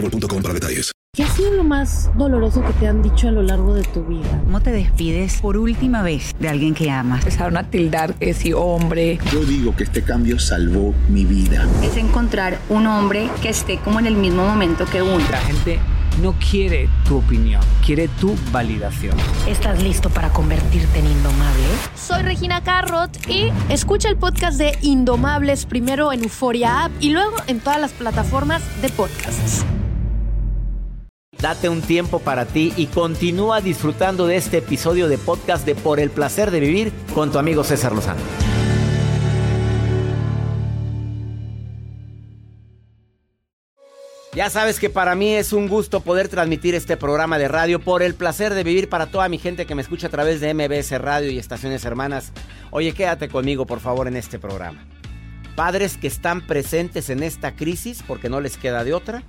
boostmobile.com para detalles. ¿Qué ha sido lo más doloroso que te han dicho a lo largo de tu vida? ¿Cómo te despides por última vez de alguien que amas? Empezaron a tildar ese hombre. Yo digo que este cambio salvó mi vida. Es encontrar un hombre que esté como en el mismo momento que uno. La gente no quiere tu opinión, quiere tu validación. ¿Estás listo para convertirte en indomable? Soy Regina Carrot y escucha el podcast de Indomables primero en Euforia App y luego en todas las plataformas de podcasts. Date un tiempo para ti y continúa disfrutando de este episodio de podcast de Por el placer de vivir con tu amigo César Lozano. Ya sabes que para mí es un gusto poder transmitir este programa de radio por el placer de vivir para toda mi gente que me escucha a través de MBS Radio y estaciones hermanas. Oye, quédate conmigo por favor en este programa. Padres que están presentes en esta crisis porque no les queda de otra,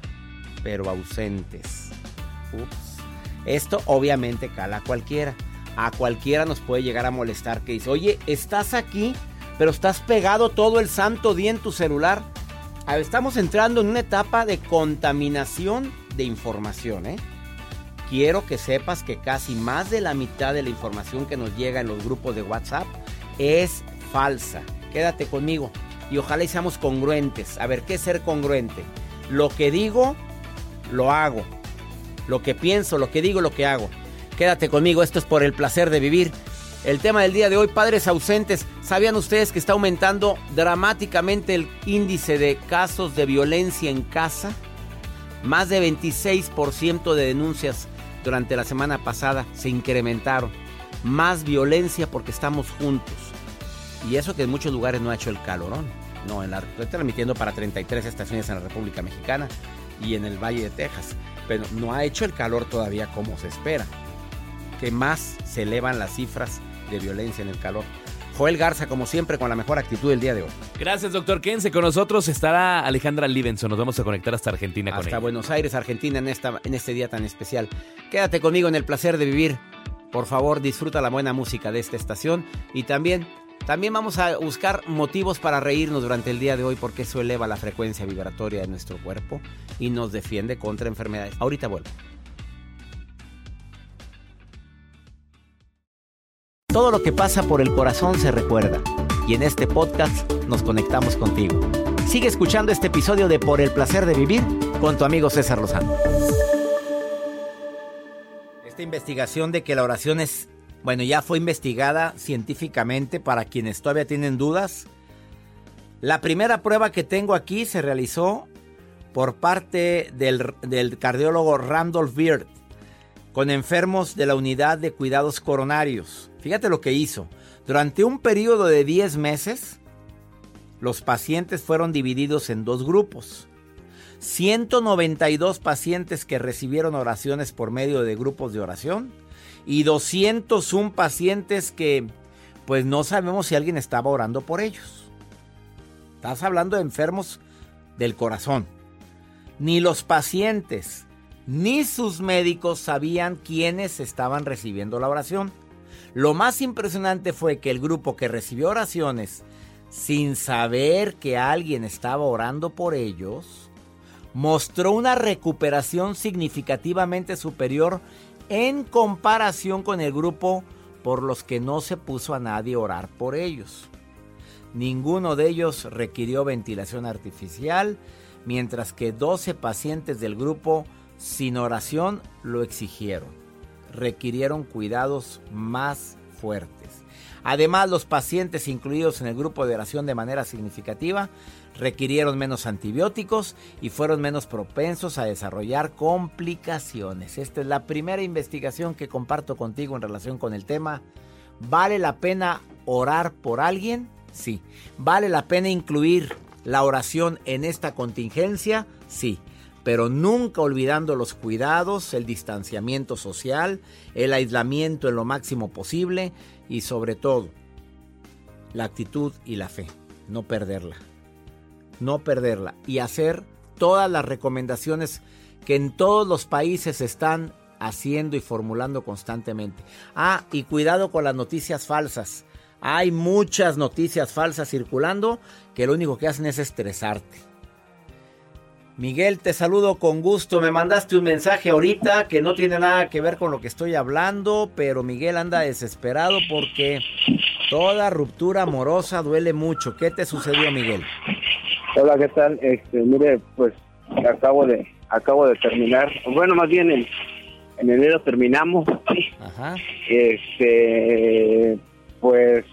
pero ausentes. Ups. Esto obviamente cala a cualquiera. A cualquiera nos puede llegar a molestar que dice, oye, estás aquí, pero estás pegado todo el santo día en tu celular. Estamos entrando en una etapa de contaminación de información, ¿eh? Quiero que sepas que casi más de la mitad de la información que nos llega en los grupos de WhatsApp es falsa. Quédate conmigo y ojalá seamos congruentes. A ver, ¿qué es ser congruente? Lo que digo, lo hago. Lo que pienso, lo que digo, lo que hago. Quédate conmigo, esto es por el placer de vivir. El tema del día de hoy, padres ausentes. ¿Sabían ustedes que está aumentando dramáticamente el índice de casos de violencia en casa? Más de 26% de denuncias durante la semana pasada se incrementaron. Más violencia porque estamos juntos. Y eso que en muchos lugares no ha hecho el calorón. No, en la, estoy transmitiendo para 33 estaciones en la República Mexicana y en el Valle de Texas. Pero no ha hecho el calor todavía como se espera. Que más se elevan las cifras de violencia en el calor. Joel Garza, como siempre, con la mejor actitud del día de hoy. Gracias, doctor Kense. Con nosotros estará Alejandra Livenson. Nos vamos a conectar hasta Argentina con Hasta Buenos Aires, Argentina, en, esta, en este día tan especial. Quédate conmigo en el placer de vivir. Por favor, disfruta la buena música de esta estación. Y también, también vamos a buscar motivos para reírnos durante el día de hoy, porque eso eleva la frecuencia vibratoria de nuestro cuerpo y nos defiende contra enfermedades. Ahorita vuelvo. Todo lo que pasa por el corazón se recuerda y en este podcast nos conectamos contigo. Sigue escuchando este episodio de Por el placer de vivir con tu amigo César Lozano. Esta investigación de que la oración es, bueno, ya fue investigada científicamente para quienes todavía tienen dudas. La primera prueba que tengo aquí se realizó por parte del, del cardiólogo Randolph Beard con enfermos de la unidad de cuidados coronarios. Fíjate lo que hizo. Durante un periodo de 10 meses, los pacientes fueron divididos en dos grupos. 192 pacientes que recibieron oraciones por medio de grupos de oración y 201 pacientes que pues no sabemos si alguien estaba orando por ellos. Estás hablando de enfermos del corazón. Ni los pacientes ni sus médicos sabían quiénes estaban recibiendo la oración. Lo más impresionante fue que el grupo que recibió oraciones sin saber que alguien estaba orando por ellos, mostró una recuperación significativamente superior en comparación con el grupo por los que no se puso a nadie a orar por ellos. Ninguno de ellos requirió ventilación artificial, mientras que 12 pacientes del grupo sin oración lo exigieron. Requirieron cuidados más fuertes. Además, los pacientes incluidos en el grupo de oración de manera significativa requirieron menos antibióticos y fueron menos propensos a desarrollar complicaciones. Esta es la primera investigación que comparto contigo en relación con el tema. ¿Vale la pena orar por alguien? Sí. ¿Vale la pena incluir la oración en esta contingencia? Sí. Pero nunca olvidando los cuidados, el distanciamiento social, el aislamiento en lo máximo posible y sobre todo la actitud y la fe. No perderla no perderla y hacer todas las recomendaciones que en todos los países están haciendo y formulando constantemente. Ah, y cuidado con las noticias falsas. Hay muchas noticias falsas circulando que lo único que hacen es estresarte. Miguel, te saludo con gusto. Me mandaste un mensaje ahorita que no tiene nada que ver con lo que estoy hablando, pero Miguel anda desesperado porque toda ruptura amorosa duele mucho. ¿Qué te sucedió, Miguel? Hola, ¿qué tal? Este, mire, pues acabo de acabo de terminar, bueno, más bien en, en enero terminamos. Ajá. Este, pues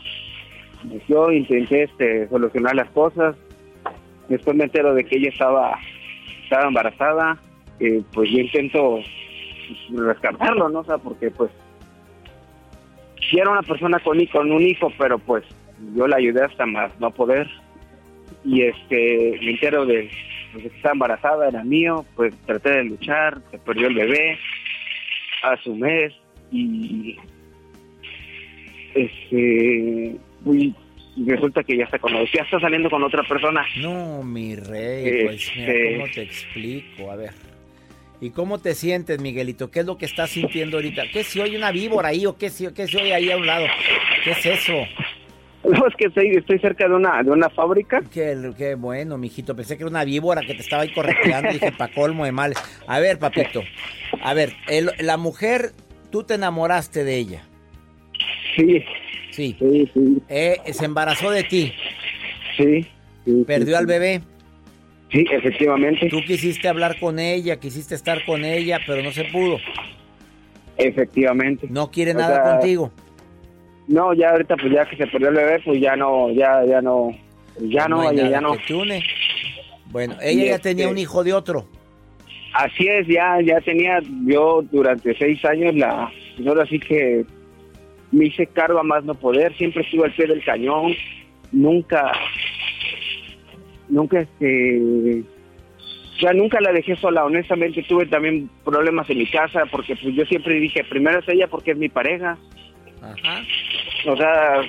yo intenté este solucionar las cosas. Después me entero de que ella estaba estaba embarazada, eh, pues yo intento rescatarlo, ¿no? O sea, porque pues si era una persona con, un hijo, pero pues yo la ayudé hasta más no poder y este me entero de, que estaba embarazada, era mío, pues traté de luchar, se perdió el bebé a su mes y este y resulta que ya está con ya está saliendo con otra persona. No, mi rey, pues este cómo te explico, a ver. ¿Y cómo te sientes, Miguelito? ¿Qué es lo que estás sintiendo ahorita? ¿Qué si oye una víbora ahí o qué si, qué si oye ahí a un lado? ¿Qué es eso? No, es que estoy, estoy cerca de una, de una fábrica. Qué, qué bueno, mijito. Pensé que era una víbora que te estaba ahí correteando. dije, pa' colmo de males. A ver, papito. A ver, la mujer, tú te enamoraste de ella. Sí. Sí. Sí, sí. Eh, ¿Se embarazó de ti? Sí. ¿Perdió al bebé? Sí, efectivamente. Tú quisiste hablar con ella, quisiste estar con ella, pero no se pudo. Efectivamente. ¿No quiere nada contigo? No, ya ahorita pues ya que se perdió el bebé, pues ya no, ya, ya no, ya no, ya, no. Bueno, ella ya tenía un hijo de otro. Así es, ya, ya tenía, yo durante seis años la, pues ahora sí que me hice cargo a más no poder, siempre estuve al pie del cañón, nunca, nunca este, ya nunca la dejé sola, honestamente tuve también problemas en mi casa, porque pues yo siempre dije, primero es ella porque es mi pareja, Ajá. O sea,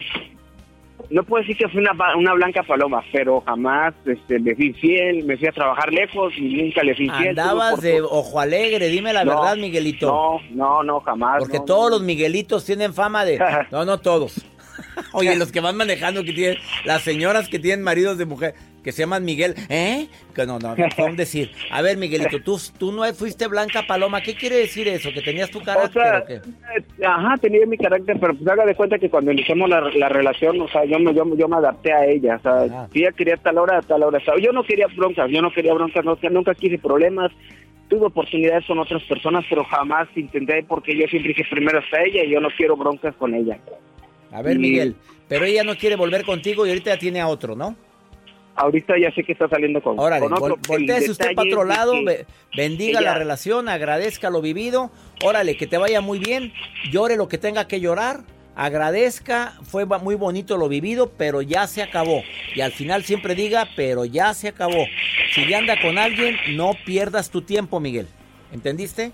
no puedo decir que fui una, una blanca paloma, pero jamás este, me fui fiel, me fui a trabajar lejos y nunca le fui fiel. Andabas de ojo alegre, dime la verdad, Miguelito. No, no, no, jamás. Porque todos los Miguelitos tienen fama de... no, no todos. Oye, los que van manejando que tienen, las señoras que tienen maridos de mujer, que se llaman Miguel, ¿eh? Que no, no, no decir. A ver, Miguelito, tú, tú no fuiste blanca paloma, ¿qué quiere decir eso? ¿Que tenías tu carácter o, qué? Eh, ajá, tenía mi carácter, pero pues haga de cuenta que cuando iniciamos la, relación, o sea, yo me, yo, yo me adapté a ella, o sea, si ella quería tal hora, tal hora, yo no quería broncas, yo no quería broncas, no, nunca quise problemas, tuve oportunidades con otras personas, pero jamás intenté porque yo siempre dije primero hasta ella y yo no quiero broncas con ella. A ver, Miguel, pero ella no quiere volver contigo y ahorita ya tiene a otro, ¿no? Ahorita ya sé que está saliendo con, Órale, otro. volteese usted para otro lado, bendiga la relación, agradezca lo vivido. Órale, que te vaya muy bien, llore lo que tenga que llorar, agradezca, fue muy bonito lo vivido, pero ya se acabó. Y al final siempre diga, pero ya se acabó. Si ya anda con alguien, no pierdas tu tiempo, Miguel. ¿Entendiste?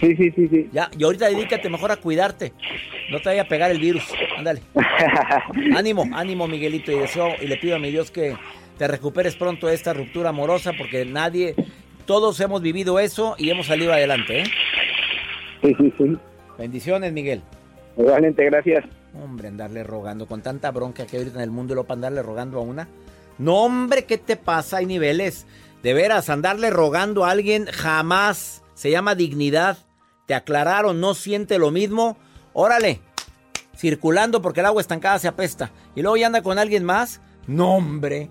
Sí, sí, sí, sí. Ya, y ahorita dedícate mejor a cuidarte. No te vaya a pegar el virus. Ándale. ánimo, ánimo, Miguelito. Y deseo y le pido a mi Dios que te recuperes pronto de esta ruptura amorosa porque nadie, todos hemos vivido eso y hemos salido adelante, ¿eh? Sí, sí, sí. Bendiciones, Miguel. Igualmente, gracias. Hombre, andarle rogando con tanta bronca que ahorita en el mundo lo para andarle rogando a una. No, hombre, ¿qué te pasa? Hay niveles. De veras, andarle rogando a alguien jamás se llama dignidad te aclararon, no siente lo mismo, órale, circulando porque el agua estancada se apesta. Y luego ya anda con alguien más, no hombre.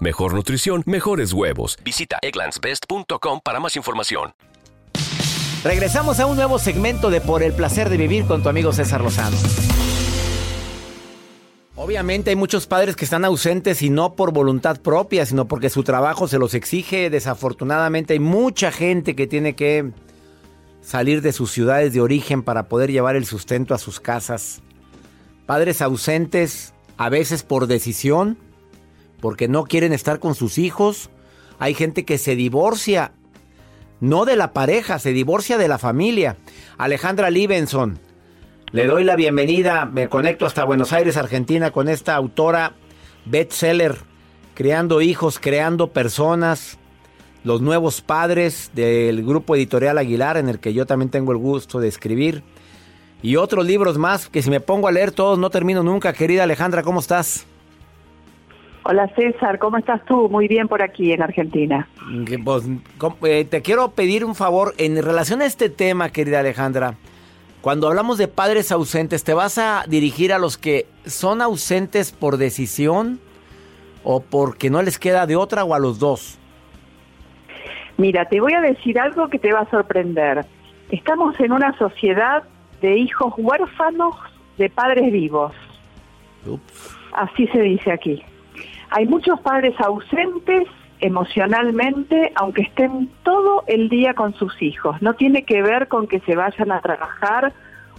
mejor nutrición, mejores huevos. Visita egglandsbest.com para más información. Regresamos a un nuevo segmento de Por el placer de vivir con tu amigo César Lozano. Obviamente hay muchos padres que están ausentes y no por voluntad propia, sino porque su trabajo se los exige. Desafortunadamente hay mucha gente que tiene que salir de sus ciudades de origen para poder llevar el sustento a sus casas. Padres ausentes, a veces por decisión, porque no quieren estar con sus hijos. Hay gente que se divorcia, no de la pareja, se divorcia de la familia. Alejandra Libenson, le doy la bienvenida, me conecto hasta Buenos Aires, Argentina, con esta autora bestseller, Creando hijos, creando personas, los nuevos padres del grupo editorial Aguilar, en el que yo también tengo el gusto de escribir. Y otros libros más que si me pongo a leer todos no termino nunca. Querida Alejandra, ¿cómo estás? Hola César, ¿cómo estás tú? Muy bien por aquí en Argentina. Pues, eh, te quiero pedir un favor en relación a este tema, querida Alejandra. Cuando hablamos de padres ausentes, ¿te vas a dirigir a los que son ausentes por decisión o porque no les queda de otra o a los dos? Mira, te voy a decir algo que te va a sorprender. Estamos en una sociedad de hijos huérfanos de padres vivos. Así se dice aquí. Hay muchos padres ausentes emocionalmente, aunque estén todo el día con sus hijos. No tiene que ver con que se vayan a trabajar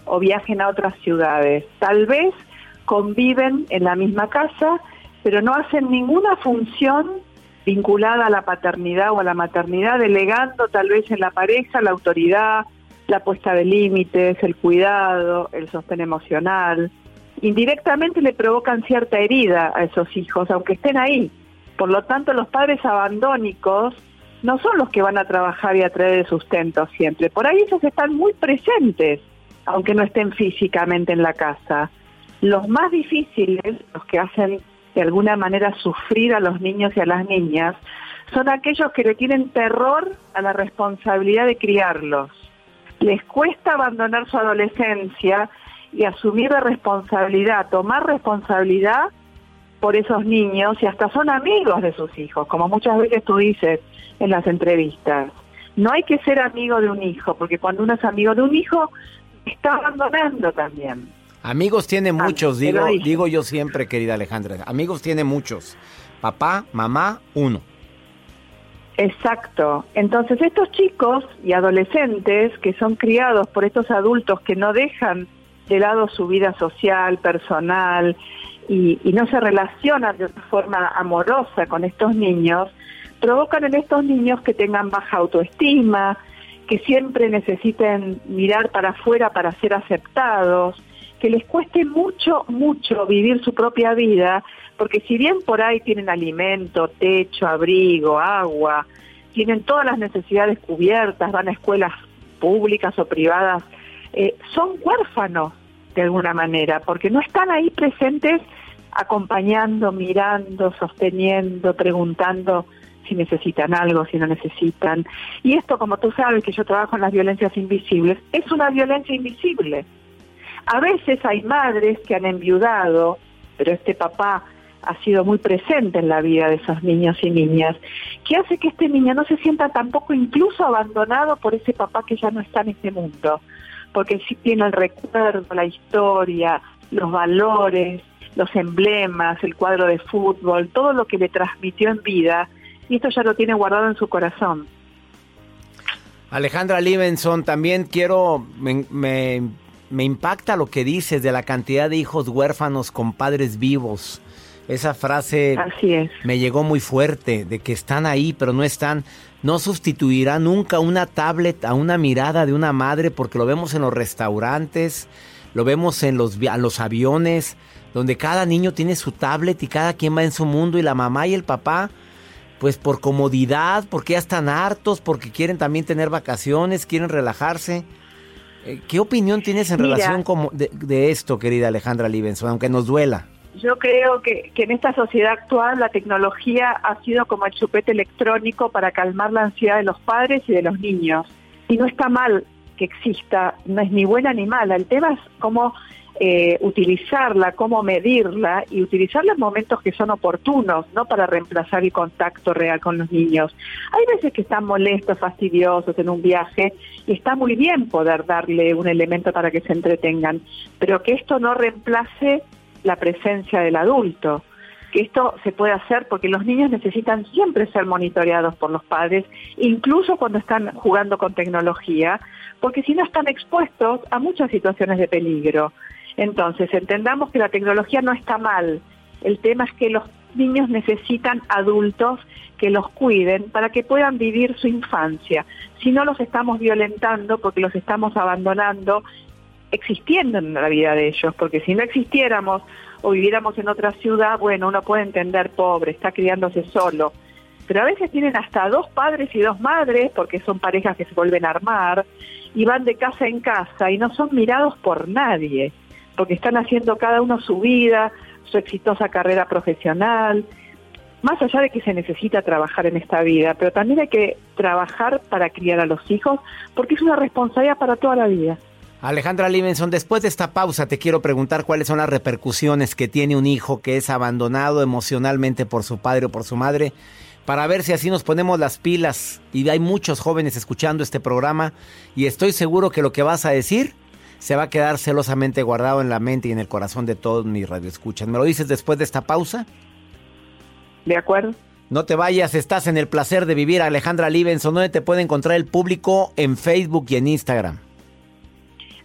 o viajen a otras ciudades. Tal vez conviven en la misma casa, pero no hacen ninguna función vinculada a la paternidad o a la maternidad, delegando tal vez en la pareja la autoridad, la puesta de límites, el cuidado, el sostén emocional indirectamente le provocan cierta herida a esos hijos, aunque estén ahí. Por lo tanto, los padres abandónicos no son los que van a trabajar y a traer el sustento siempre. Por ahí ellos están muy presentes, aunque no estén físicamente en la casa. Los más difíciles, los que hacen de alguna manera sufrir a los niños y a las niñas, son aquellos que le tienen terror a la responsabilidad de criarlos. Les cuesta abandonar su adolescencia y asumir la responsabilidad, tomar responsabilidad por esos niños y hasta son amigos de sus hijos, como muchas veces tú dices en las entrevistas. No hay que ser amigo de un hijo, porque cuando uno es amigo de un hijo, está abandonando también. Amigos tiene ah, muchos, digo, digo yo siempre, querida Alejandra. Amigos tiene muchos. Papá, mamá, uno. Exacto. Entonces estos chicos y adolescentes que son criados por estos adultos que no dejan de lado su vida social, personal, y, no se relacionan de una forma amorosa con estos niños, provocan en estos niños que tengan baja autoestima, que siempre necesiten mirar para afuera para ser aceptados, que les cueste mucho, mucho vivir su propia vida, porque si bien por ahí tienen alimento, techo, abrigo, agua, tienen todas las necesidades cubiertas, van a escuelas públicas o privadas eh, son huérfanos de alguna manera, porque no están ahí presentes acompañando, mirando, sosteniendo, preguntando si necesitan algo, si no necesitan. Y esto, como tú sabes que yo trabajo en las violencias invisibles, es una violencia invisible. A veces hay madres que han enviudado, pero este papá ha sido muy presente en la vida de esos niños y niñas, que hace que este niño no se sienta tampoco incluso abandonado por ese papá que ya no está en este mundo porque sí tiene el recuerdo, la historia, los valores, los emblemas, el cuadro de fútbol, todo lo que le transmitió en vida, y esto ya lo tiene guardado en su corazón. Alejandra Livenson, también quiero, me, me, impacta lo que dices de la cantidad de hijos huérfanos con padres vivos. Esa frase me llegó muy fuerte, de que están ahí, pero no están. No sustituirá nunca una tablet a una mirada de una madre, porque lo vemos en los restaurantes, lo vemos en los, los aviones, donde cada niño tiene su tablet y cada quien va en su mundo y la mamá y el papá pues por comodidad, porque ya están hartos, porque quieren también tener vacaciones, quieren relajarse. Eh, ¿Qué opinión tienes en relación de, esto, querida Alejandra Livenson, aunque nos duela? Yo creo que, que en esta sociedad actual la tecnología ha sido como el chupete electrónico para calmar la ansiedad de los padres y de los niños. Y no está mal que exista, no es ni buena ni mala. El tema es cómo eh, utilizarla, cómo medirla y utilizarla en momentos que son oportunos, no para reemplazar el contacto real con los niños. Hay veces que están molestos, fastidiosos en un viaje y está muy bien poder darle un elemento para que se entretengan, pero que esto no reemplace la presencia del adulto que esto se puede hacer porque los niños necesitan siempre ser monitoreados por los padres, incluso cuando están jugando con tecnología, porque si no están expuestos a muchas situaciones de peligro. Entonces, entendamos que la tecnología no está mal. El tema es que los niños necesitan adultos que los cuiden para que puedan vivir su infancia. Si no los estamos violentando porque los estamos abandonando existiendo en la vida de ellos, porque si no existiéramos o viviéramos en otra ciudad, bueno, uno puede entender pobre, está criándose solo. Pero a veces tienen hasta dos padres y dos madres, porque son parejas que se vuelven a armar, y van de casa en casa y no son mirados por nadie porque están haciendo cada uno su vida, su exitosa carrera profesional, más allá de que se necesita trabajar en esta vida, pero también hay que trabajar para criar a los hijos, porque es una responsabilidad para toda la vida. Alejandra Livenson, después de esta pausa te quiero preguntar cuáles son las repercusiones que tiene un hijo que es abandonado emocionalmente por su padre o por su madre, para ver si así nos ponemos las pilas. Y hay muchos jóvenes escuchando este programa y estoy seguro que lo que vas a decir se va a quedar celosamente guardado en la mente y en el corazón de todos mis radioescuchas. ¿Me lo dices después de esta pausa? De acuerdo. No te vayas, estás en el placer de vivir. Alejandra Livenson, ¿dónde te puede encontrar el público? En Facebook y en Instagram.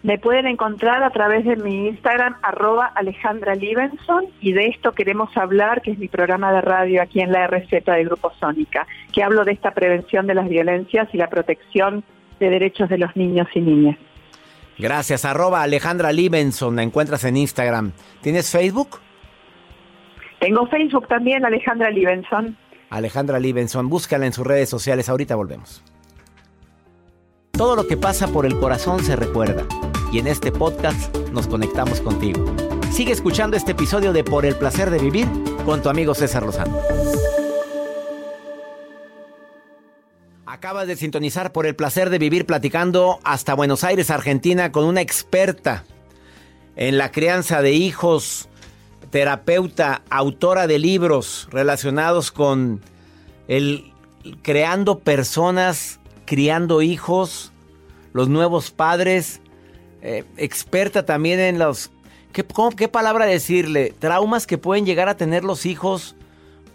Me pueden encontrar a través de mi Instagram, arroba Alejandra Livenson, y de esto queremos hablar, que es mi programa de radio aquí en la RZ de Grupo Sónica, que hablo de esta prevención de las violencias y la protección de derechos de los niños y niñas. Gracias, arroba Alejandra Libenson, la encuentras en Instagram. ¿Tienes Facebook? Tengo Facebook también, Alejandra Libenson. Alejandra Libenson, búscala en sus redes sociales, ahorita volvemos. Todo lo que pasa por el corazón se recuerda y en este podcast nos conectamos contigo. Sigue escuchando este episodio de Por el placer de vivir con tu amigo César Lozano. Acabas de sintonizar por el placer de vivir platicando hasta Buenos Aires, Argentina, con una experta en la crianza de hijos, terapeuta, autora de libros relacionados con el creando personas, criando hijos, los nuevos padres, eh, experta también en los... ¿qué, ¿Qué palabra decirle? Traumas que pueden llegar a tener los hijos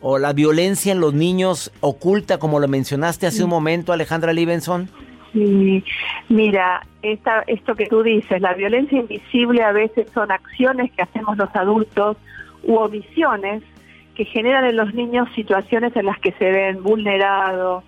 o la violencia en los niños oculta, como lo mencionaste hace un momento, Alejandra Livenson? Sí, mira, esta, esto que tú dices, la violencia invisible a veces son acciones que hacemos los adultos u omisiones que generan en los niños situaciones en las que se ven vulnerados,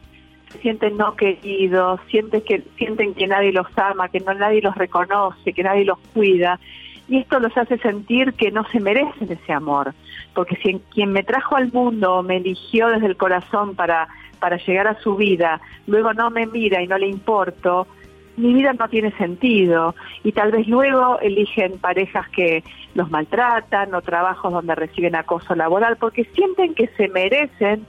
sienten no queridos, sienten que, sienten que nadie los ama, que no nadie los reconoce, que nadie los cuida. Y esto los hace sentir que no se merecen ese amor, porque si quien me trajo al mundo me eligió desde el corazón para, para llegar a su vida, luego no me mira y no le importo, mi vida no tiene sentido. Y tal vez luego eligen parejas que los maltratan o trabajos donde reciben acoso laboral porque sienten que se merecen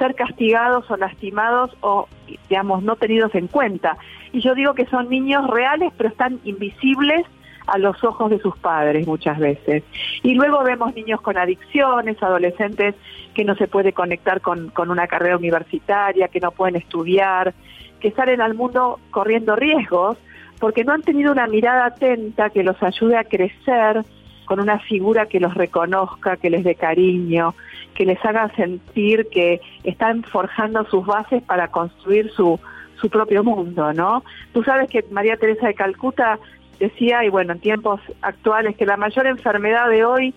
ser castigados o lastimados o, digamos, no tenidos en cuenta. Y yo digo que son niños reales, pero están invisibles a los ojos de sus padres muchas veces. Y luego vemos niños con adicciones, adolescentes que no se puede conectar con, con una carrera universitaria, que no pueden estudiar, que salen al mundo corriendo riesgos porque no han tenido una mirada atenta que los ayude a crecer con una figura que los reconozca, que les dé cariño, que les haga sentir que están forjando sus bases para construir su, su propio mundo, ¿no? Tú sabes que María Teresa de Calcuta decía, y bueno, en tiempos actuales, que la mayor enfermedad de hoy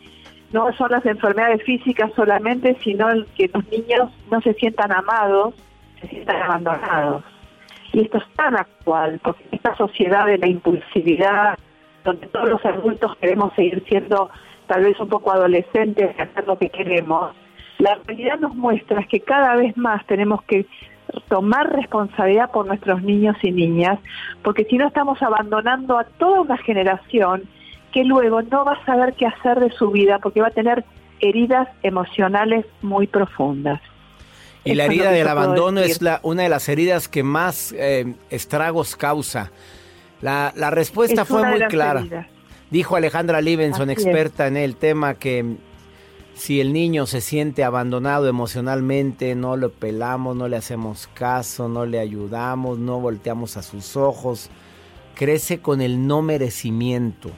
no son las enfermedades físicas solamente, sino que los niños no se sientan amados, se sientan abandonados. Y esto es tan actual, porque esta sociedad de la impulsividad, donde todos los adultos queremos seguir siendo tal vez un poco adolescentes y hacer lo que queremos, la realidad nos muestra que cada vez más tenemos que tomar responsabilidad por nuestros niños y niñas, porque si no estamos abandonando a toda una generación que luego no va a saber qué hacer de su vida, porque va a tener heridas emocionales muy profundas. Y la herida del abandono es la, una de las heridas que más eh, estragos causa. La, la respuesta fue muy clara. Dijo Alejandra Livenson, experta en el tema, que si el niño se siente abandonado emocionalmente, no lo pelamos, no le hacemos caso, no le ayudamos, no volteamos a sus ojos, crece con el no merecimiento.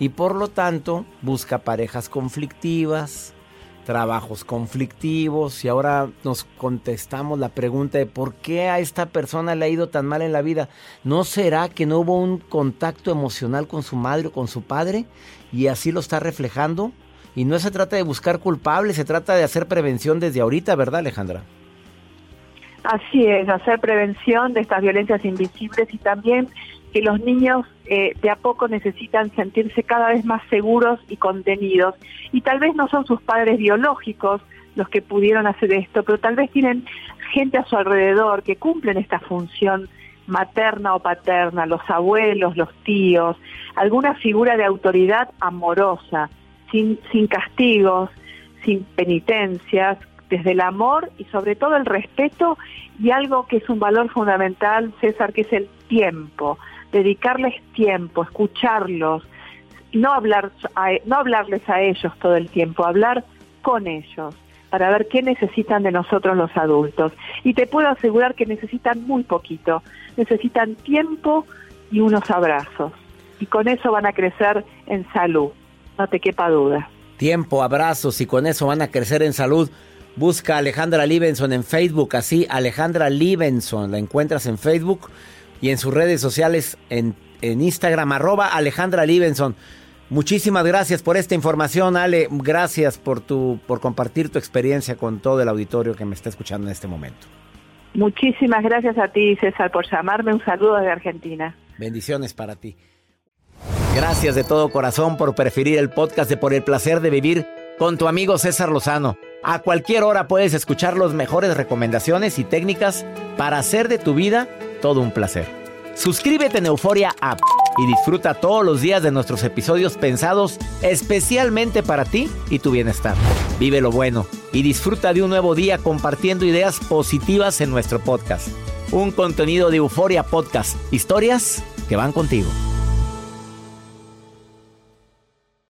Y por lo tanto busca parejas conflictivas, trabajos conflictivos y ahora nos contestamos la pregunta de por qué a esta persona le ha ido tan mal en la vida. ¿No será que no hubo un contacto emocional con su madre o con su padre y así lo está reflejando? Y no se trata de buscar culpables, se trata de hacer prevención desde ahorita, ¿verdad Alejandra? Así es, hacer prevención de estas violencias invisibles y también que los niños eh, de a poco necesitan sentirse cada vez más seguros y contenidos. Y tal vez no son sus padres biológicos los que pudieron hacer esto, pero tal vez tienen gente a su alrededor que cumplen esta función materna o paterna, los abuelos, los tíos, alguna figura de autoridad amorosa, sin, sin castigos, sin penitencias, desde el amor y sobre todo el respeto y algo que es un valor fundamental, César, que es el tiempo dedicarles tiempo, escucharlos, no, hablar no hablarles a ellos todo el tiempo, hablar con ellos para ver qué necesitan de nosotros los adultos. Y te puedo asegurar que necesitan muy poquito, necesitan tiempo y unos abrazos. Y con eso van a crecer en salud, no te quepa duda. Tiempo, abrazos y con eso van a crecer en salud. Busca Alejandra Libenson en Facebook, así Alejandra Libenson, la encuentras en Facebook y en sus redes sociales en, Instagram, arroba Alejandra Libenson. Muchísimas gracias por esta información, Ale. Gracias por, tu, por compartir tu experiencia con todo el auditorio que me está escuchando en este momento. Muchísimas gracias a ti, César, por llamarme. Un saludo de Argentina. Bendiciones para ti. Gracias de todo corazón por preferir el podcast de Por el Placer de Vivir con tu amigo César Lozano. A cualquier hora puedes escuchar las mejores recomendaciones y técnicas para hacer de tu vida todo un placer. Suscríbete en Euforia App y disfruta todos los días de nuestros episodios pensados especialmente para ti y tu bienestar. Vive lo bueno y disfruta de un nuevo día compartiendo ideas positivas en nuestro podcast. Un contenido de Euforia Podcast, historias que van contigo.